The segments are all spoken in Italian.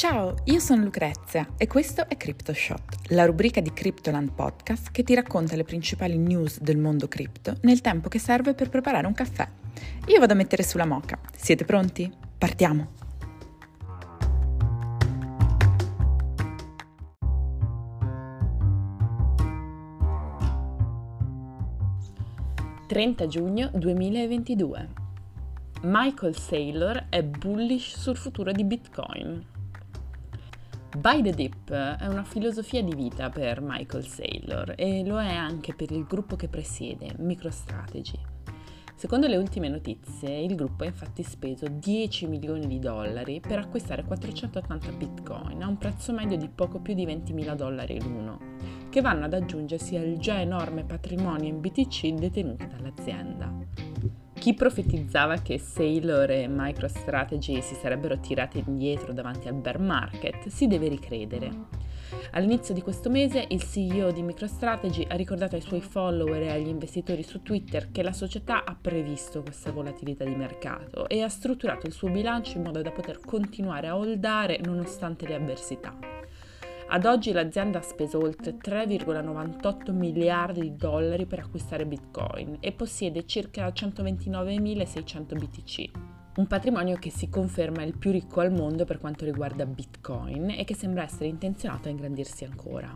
Ciao, io sono Lucrezia e questo è CryptoShot, la rubrica di Cryptoland Podcast che ti racconta le principali news del mondo cripto nel tempo che serve per preparare un caffè. Io vado a mettere sulla moca. Siete pronti? Partiamo! «30 giugno 2022 Michael Saylor è bullish sul futuro di Bitcoin». Buy the Dip è una filosofia di vita per Michael Saylor e lo è anche per il gruppo che presiede, MicroStrategy. Secondo le ultime notizie, il gruppo ha infatti speso 10 milioni di dollari per acquistare 480 bitcoin a un prezzo medio di poco più di 20.000 dollari l'uno, che vanno ad aggiungersi al già enorme patrimonio in BTC detenuto dall'azienda. Chi profetizzava che Sailor e MicroStrategy si sarebbero tirati indietro davanti al bear market si deve ricredere. All'inizio di questo mese il CEO di MicroStrategy ha ricordato ai suoi follower e agli investitori su Twitter che la società ha previsto questa volatilità di mercato e ha strutturato il suo bilancio in modo da poter continuare a holdare nonostante le avversità. Ad oggi l'azienda ha speso oltre 3,98 miliardi di dollari per acquistare Bitcoin e possiede circa 129.600 BTC. Un patrimonio che si conferma il più ricco al mondo per quanto riguarda Bitcoin e che sembra essere intenzionato a ingrandirsi ancora.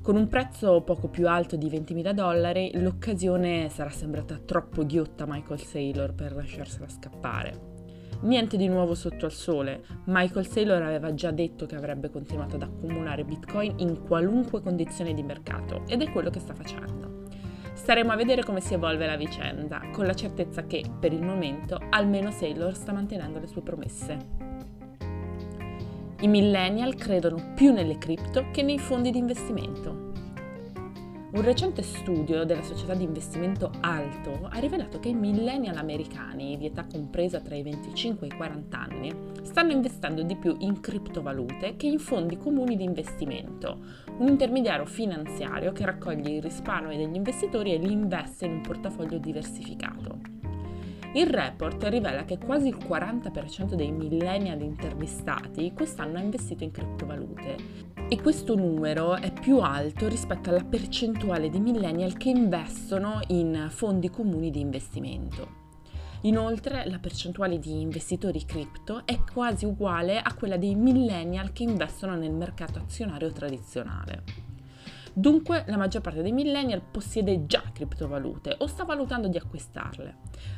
Con un prezzo poco più alto di 20.000 dollari, l'occasione sarà sembrata troppo ghiotta a Michael Saylor per lasciarsela scappare. Niente di nuovo sotto al sole. Michael Saylor aveva già detto che avrebbe continuato ad accumulare bitcoin in qualunque condizione di mercato ed è quello che sta facendo. Staremo a vedere come si evolve la vicenda, con la certezza che, per il momento, almeno Saylor sta mantenendo le sue promesse. I millennial credono più nelle cripto che nei fondi di investimento. Un recente studio della società di investimento Alto ha rivelato che i millennial americani di età compresa tra i 25 e i 40 anni stanno investendo di più in criptovalute che in fondi comuni di investimento, un intermediario finanziario che raccoglie i risparmi degli investitori e li investe in un portafoglio diversificato. Il report rivela che quasi il 40% dei millennial intervistati quest'anno ha investito in criptovalute e questo numero è più alto rispetto alla percentuale di millennial che investono in fondi comuni di investimento. Inoltre la percentuale di investitori cripto è quasi uguale a quella dei millennial che investono nel mercato azionario tradizionale. Dunque la maggior parte dei millennial possiede già criptovalute o sta valutando di acquistarle.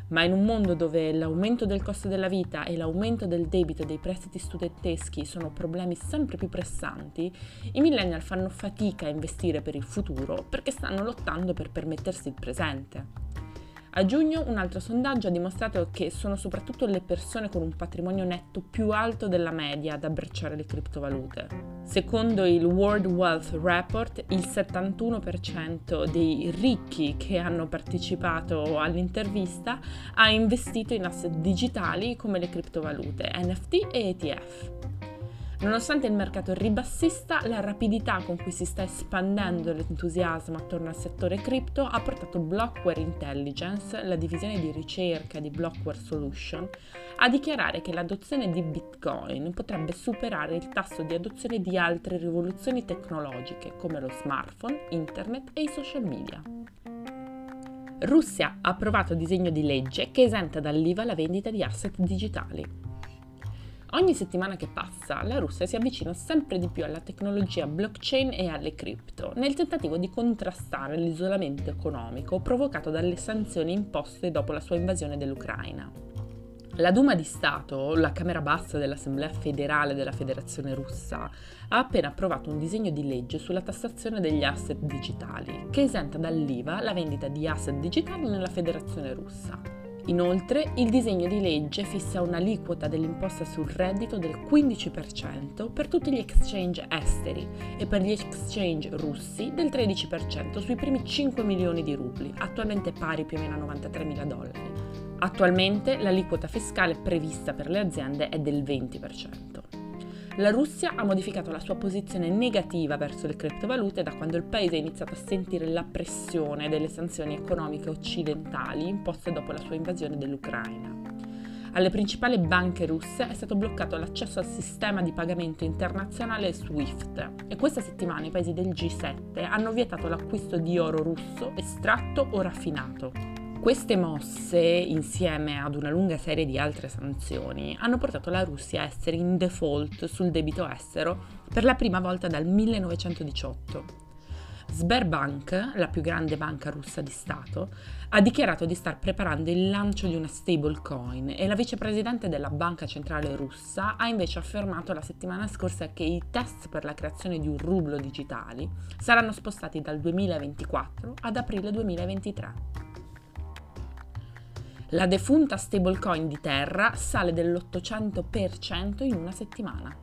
Ma in un mondo dove l'aumento del costo della vita e l'aumento del debito dei prestiti studenteschi sono problemi sempre più pressanti, i millennial fanno fatica a investire per il futuro perché stanno lottando per permettersi il presente. A giugno un altro sondaggio ha dimostrato che sono soprattutto le persone con un patrimonio netto più alto della media ad abbracciare le criptovalute. Secondo il World Wealth Report, il 71% dei ricchi che hanno partecipato all'intervista ha investito in asset digitali come le criptovalute, NFT e ETF. Nonostante il mercato ribassista, la rapidità con cui si sta espandendo l'entusiasmo attorno al settore cripto ha portato Blockware Intelligence, la divisione di ricerca di Blockware Solution, a dichiarare che l'adozione di Bitcoin potrebbe superare il tasso di adozione di altre rivoluzioni tecnologiche come lo smartphone, internet e i social media. Russia ha approvato disegno di legge che esenta dall'IVA la vendita di asset digitali. Ogni settimana che passa, la Russia si avvicina sempre di più alla tecnologia blockchain e alle cripto, nel tentativo di contrastare l'isolamento economico provocato dalle sanzioni imposte dopo la sua invasione dell'Ucraina. La Duma di Stato, la Camera Bassa dell'Assemblea federale della Federazione russa, ha appena approvato un disegno di legge sulla tassazione degli asset digitali, che esenta dall'IVA la vendita di asset digitali nella Federazione russa. Inoltre, il disegno di legge fissa un'aliquota dell'imposta sul reddito del 15% per tutti gli exchange esteri e per gli exchange russi del 13% sui primi 5 milioni di rubli, attualmente pari più o meno a 93 mila dollari. Attualmente l'aliquota fiscale prevista per le aziende è del 20% la Russia ha modificato la sua posizione negativa verso le criptovalute da quando il paese ha iniziato a sentire la pressione delle sanzioni economiche occidentali imposte dopo la sua invasione dell'Ucraina. Alle principali banche russe è stato bloccato l'accesso al sistema di pagamento internazionale SWIFT e questa settimana i paesi del G7 hanno vietato l'acquisto di oro russo estratto o raffinato. Queste mosse, insieme ad una lunga serie di altre sanzioni, hanno portato la Russia a essere in default sul debito estero per la prima volta dal 1918. Sberbank, la più grande banca russa di Stato, ha dichiarato di star preparando il lancio di una stablecoin e la vicepresidente della Banca Centrale Russa ha invece affermato la settimana scorsa che i test per la creazione di un rublo digitali saranno spostati dal 2024 ad aprile 2023. La defunta stablecoin di Terra sale dell'800% in una settimana.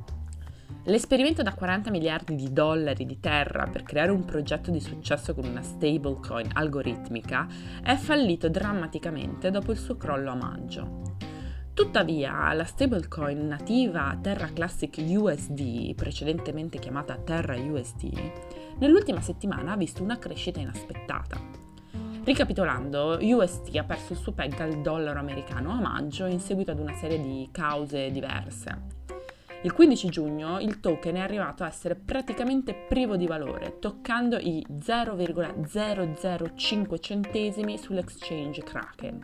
L'esperimento da 40 miliardi di dollari di terra per creare un progetto di successo con una stablecoin algoritmica è fallito drammaticamente dopo il suo crollo a maggio. Tuttavia, la stablecoin nativa Terra Classic USD, precedentemente chiamata Terra USD, nell'ultima settimana ha visto una crescita inaspettata. Ricapitolando, USD ha perso il suo peg al dollaro americano a maggio in seguito ad una serie di cause diverse. Il 15 giugno il token è arrivato a essere praticamente privo di valore, toccando i 0,005 centesimi sull'exchange Kraken.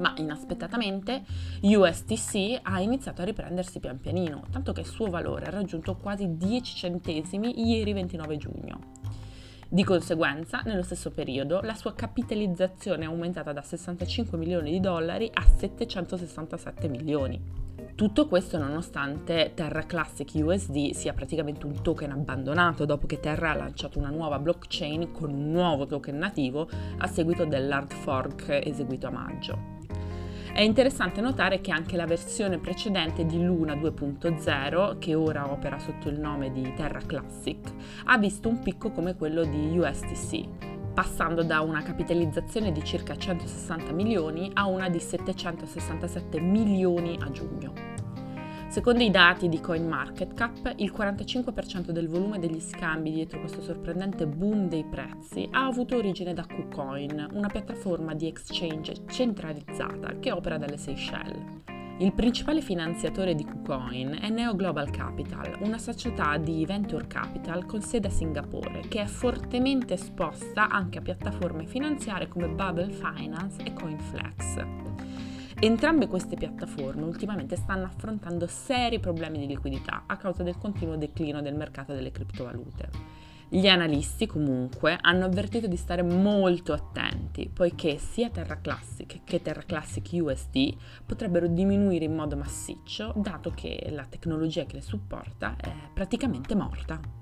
Ma inaspettatamente USTC ha iniziato a riprendersi pian pianino, tanto che il suo valore ha raggiunto quasi 10 centesimi ieri 29 giugno. Di conseguenza, nello stesso periodo, la sua capitalizzazione è aumentata da 65 milioni di dollari a 767 milioni. Tutto questo nonostante Terra Classic USD sia praticamente un token abbandonato dopo che Terra ha lanciato una nuova blockchain con un nuovo token nativo a seguito dell'hard fork eseguito a maggio. È interessante notare che anche la versione precedente di Luna 2.0, che ora opera sotto il nome di Terra Classic, ha visto un picco come quello di USTC, passando da una capitalizzazione di circa 160 milioni a una di 767 milioni a giugno. Secondo i dati di CoinMarketCap, il 45% del volume degli scambi dietro questo sorprendente boom dei prezzi ha avuto origine da KuCoin, una piattaforma di exchange centralizzata che opera dalle Seychelles. Il principale finanziatore di KuCoin è Neo Global Capital, una società di venture capital con sede a Singapore che è fortemente esposta anche a piattaforme finanziarie come Bubble Finance e CoinFlex. Entrambe queste piattaforme ultimamente stanno affrontando seri problemi di liquidità a causa del continuo declino del mercato delle criptovalute. Gli analisti comunque hanno avvertito di stare molto attenti, poiché sia Terra Classic che Terra Classic USD potrebbero diminuire in modo massiccio, dato che la tecnologia che le supporta è praticamente morta.